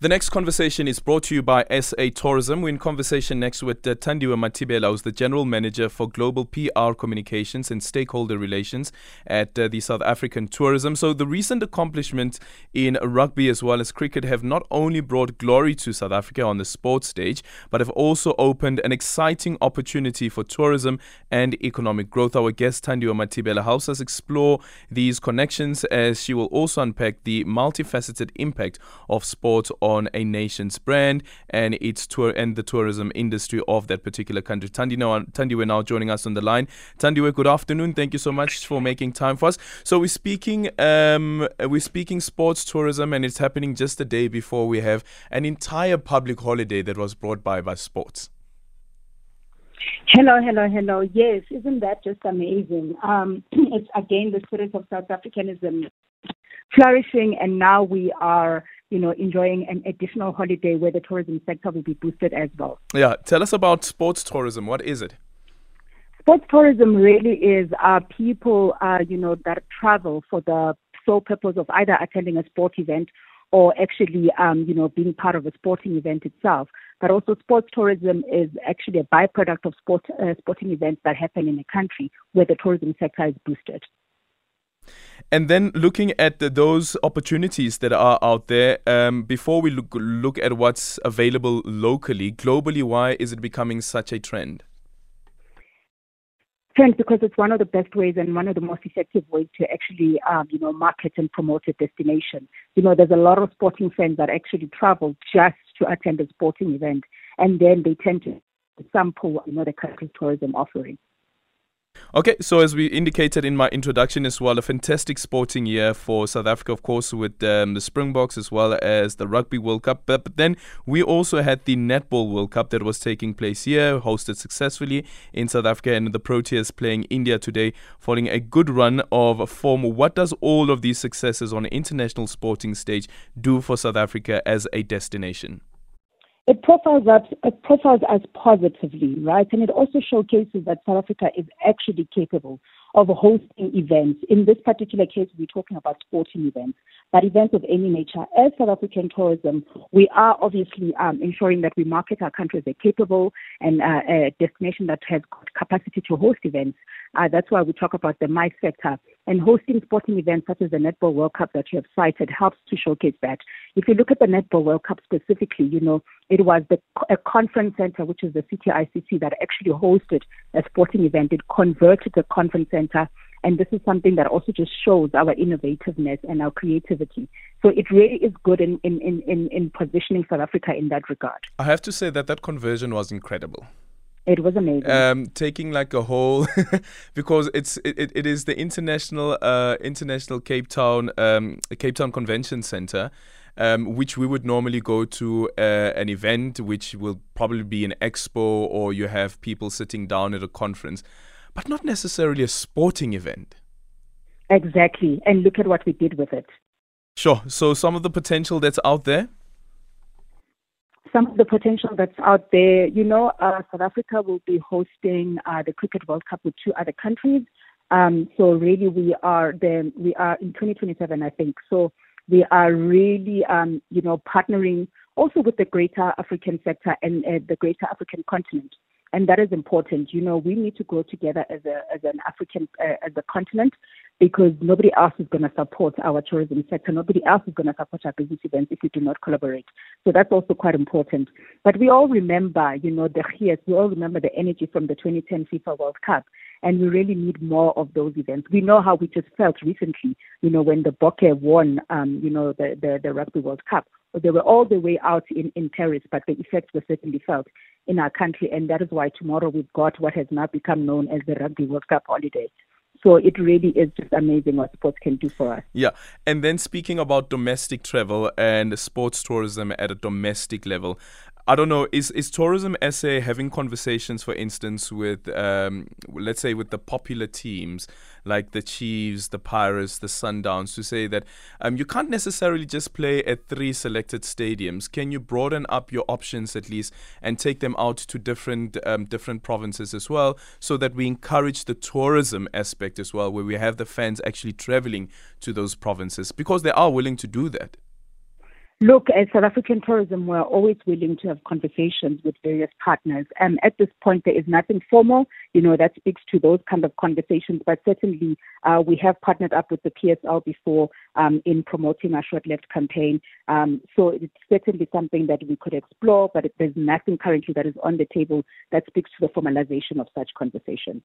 The next conversation is brought to you by SA Tourism. We're in conversation next with uh, Thandiwe Mathibela, who's the General Manager for Global PR Communications and Stakeholder Relations at uh, the South African Tourism. So, the recent accomplishments in rugby as well as cricket have not only brought glory to South Africa on the sports stage, but have also opened an exciting opportunity for tourism and economic growth. Our guest, Thandiwe Mathibela, helps us explore these connections as she will also unpack the multifaceted impact of sport on a nation's brand and its tour and the tourism industry of that particular country. Tandi, we're now joining us on the line. Thandiwe, good afternoon. Thank you so much for making time for us. So we're speaking, um, we're speaking sports tourism, and it's happening just a day before we have an entire public holiday that was brought by by sports. Hello, hello, hello. Yes, isn't that just amazing? Um, it's again the spirit of South Africanism flourishing, and now we are you know, enjoying an additional holiday where the tourism sector will be boosted as well. Yeah, tell us about sports tourism. What is it? Sports tourism really is uh, people, uh, you know, that travel for the sole purpose of either attending a sport event or actually, um, you know, being part of a sporting event itself. But also, sports tourism is actually a byproduct of sport, uh, sporting events that happen in a country where the tourism sector is boosted. And then looking at the, those opportunities that are out there, um, before we look, look at what's available locally, globally, why is it becoming such a trend? Trend because it's one of the best ways and one of the most effective ways to actually, um, you know, market and promote a destination. You know, there's a lot of sporting fans that actually travel just to attend a sporting event, and then they tend to sample, you know, the country's tourism offering. Okay, so as we indicated in my introduction as well, a fantastic sporting year for South Africa, of course, with um, the Springboks as well as the Rugby World Cup. But, but, then we also had the Netball World Cup that was taking place here, hosted successfully in South Africa, and the Proteas playing India today, following a good run of form. What does all of these successes on an international sporting stage do for South Africa as a destination? It profiles us, it profiles us positively, right? And it also showcases that South Africa is actually capable of hosting events. In this particular case, we're talking about sporting events, but events of any nature. As South African tourism, we are obviously um, ensuring that we market our country as a capable and uh, a destination that has capacity to host events. Uh, that's why we talk about the MICE sector. And hosting sporting events such as the Netball World Cup that you have cited helps to showcase that. If you look at the Netball World Cup specifically, you know, it was the, a conference center, which is the CTICC, that actually hosted a sporting event. It converted the conference center. And this is something that also just shows our innovativeness and our creativity. So it really is good in, in, in, in positioning South Africa in that regard. I have to say that that conversion was incredible. It was amazing. Um, taking like a whole, because it's it, it is the international uh, international Cape Town um, Cape Town Convention Center, um, which we would normally go to uh, an event, which will probably be an expo or you have people sitting down at a conference, but not necessarily a sporting event. Exactly, and look at what we did with it. Sure. So some of the potential that's out there some of the potential that's out there. You know, uh, South Africa will be hosting uh, the Cricket World Cup with two other countries. Um, so really, we are the we are in 2027, I think. So we are really, um, you know, partnering also with the greater African sector and uh, the greater African continent and that is important. You know, we need to grow together as a as an African uh, as a continent because nobody else is going to support our tourism sector. Nobody else is going to support our business events if we do not collaborate. So that's also quite important. But we all remember, you know, the years. We all remember the energy from the 2010 FIFA World Cup, and we really need more of those events. We know how we just felt recently, you know, when the Bokke won, um, you know, the, the the Rugby World Cup. They were all the way out in in Paris, but the effects were certainly felt in our country, and that is why tomorrow we've got what has now become known as the Rugby World Cup holiday. So it really is just amazing what sports can do for us. Yeah. And then speaking about domestic travel and sports tourism at a domestic level, I don't know. Is is Tourism SA having conversations, for instance, with um, let's say with the popular teams like the Chiefs, the Pirates, the Sundowns, to say that um, you can't necessarily just play at three selected stadiums. Can you broaden up your options at least and take them out to different um, different provinces as well, so that we encourage the tourism aspect as well, where we have the fans actually traveling to those provinces because they are willing to do that. Look, as South African tourism, we're always willing to have conversations with various partners. And at this point, there is nothing formal, you know, that speaks to those kind of conversations. But certainly, uh, we have partnered up with the PSL before um, in promoting our Sho't Left campaign. Um, so it's certainly something that we could explore, but there's nothing currently that is on the table that speaks to the formalization of such conversations.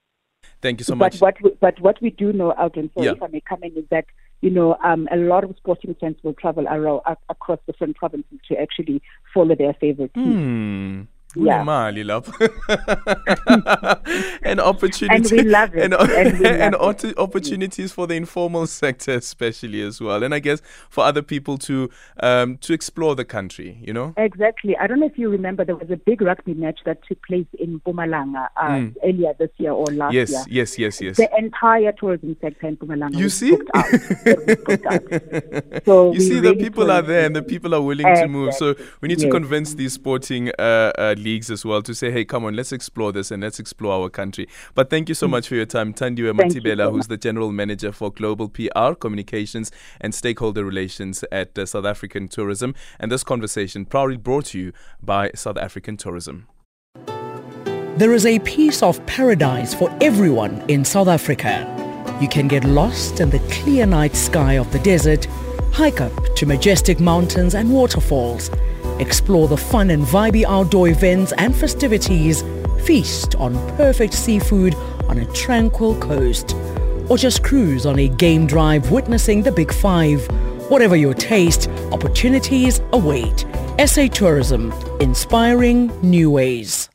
Thank you so much. But what we, but what we do know, Aldrin, sorry yeah. if I may come in, is that you know um, a lot of sporting fans will travel around, across different provinces to actually follow their favorite team. Mm yeah. and opportunity and we love it and, and, and it. opportunities for the informal sector especially as well and i guess for other people to um, to explore the country you know exactly i don't know if you remember there was a big rugby match that took place in Mpumalanga uh, mm. earlier this year or last yes, year yes yes yes yes. the entire tourism sector in Mpumalanga you see so you see the people are there and the people are willing exactly. to move so we need yes. to convince these sporting uh, uh, leagues as well to say, hey, come on, let's explore this and let's explore our country. But thank you so mm. much for your time. Thandiwe Mathibela, who's the General Manager for Global PR, Communications and Stakeholder Relations at uh, South African Tourism. And this conversation proudly brought to you by South African Tourism. There is a piece of paradise for everyone in South Africa. You can get lost in the clear night sky of the desert, hike up to majestic mountains and waterfalls, Explore the fun and vibey outdoor events and festivities. Feast on perfect seafood on a tranquil coast. Or just cruise on a game drive witnessing the Big Five. Whatever your taste, opportunities await. SA Tourism, inspiring new ways.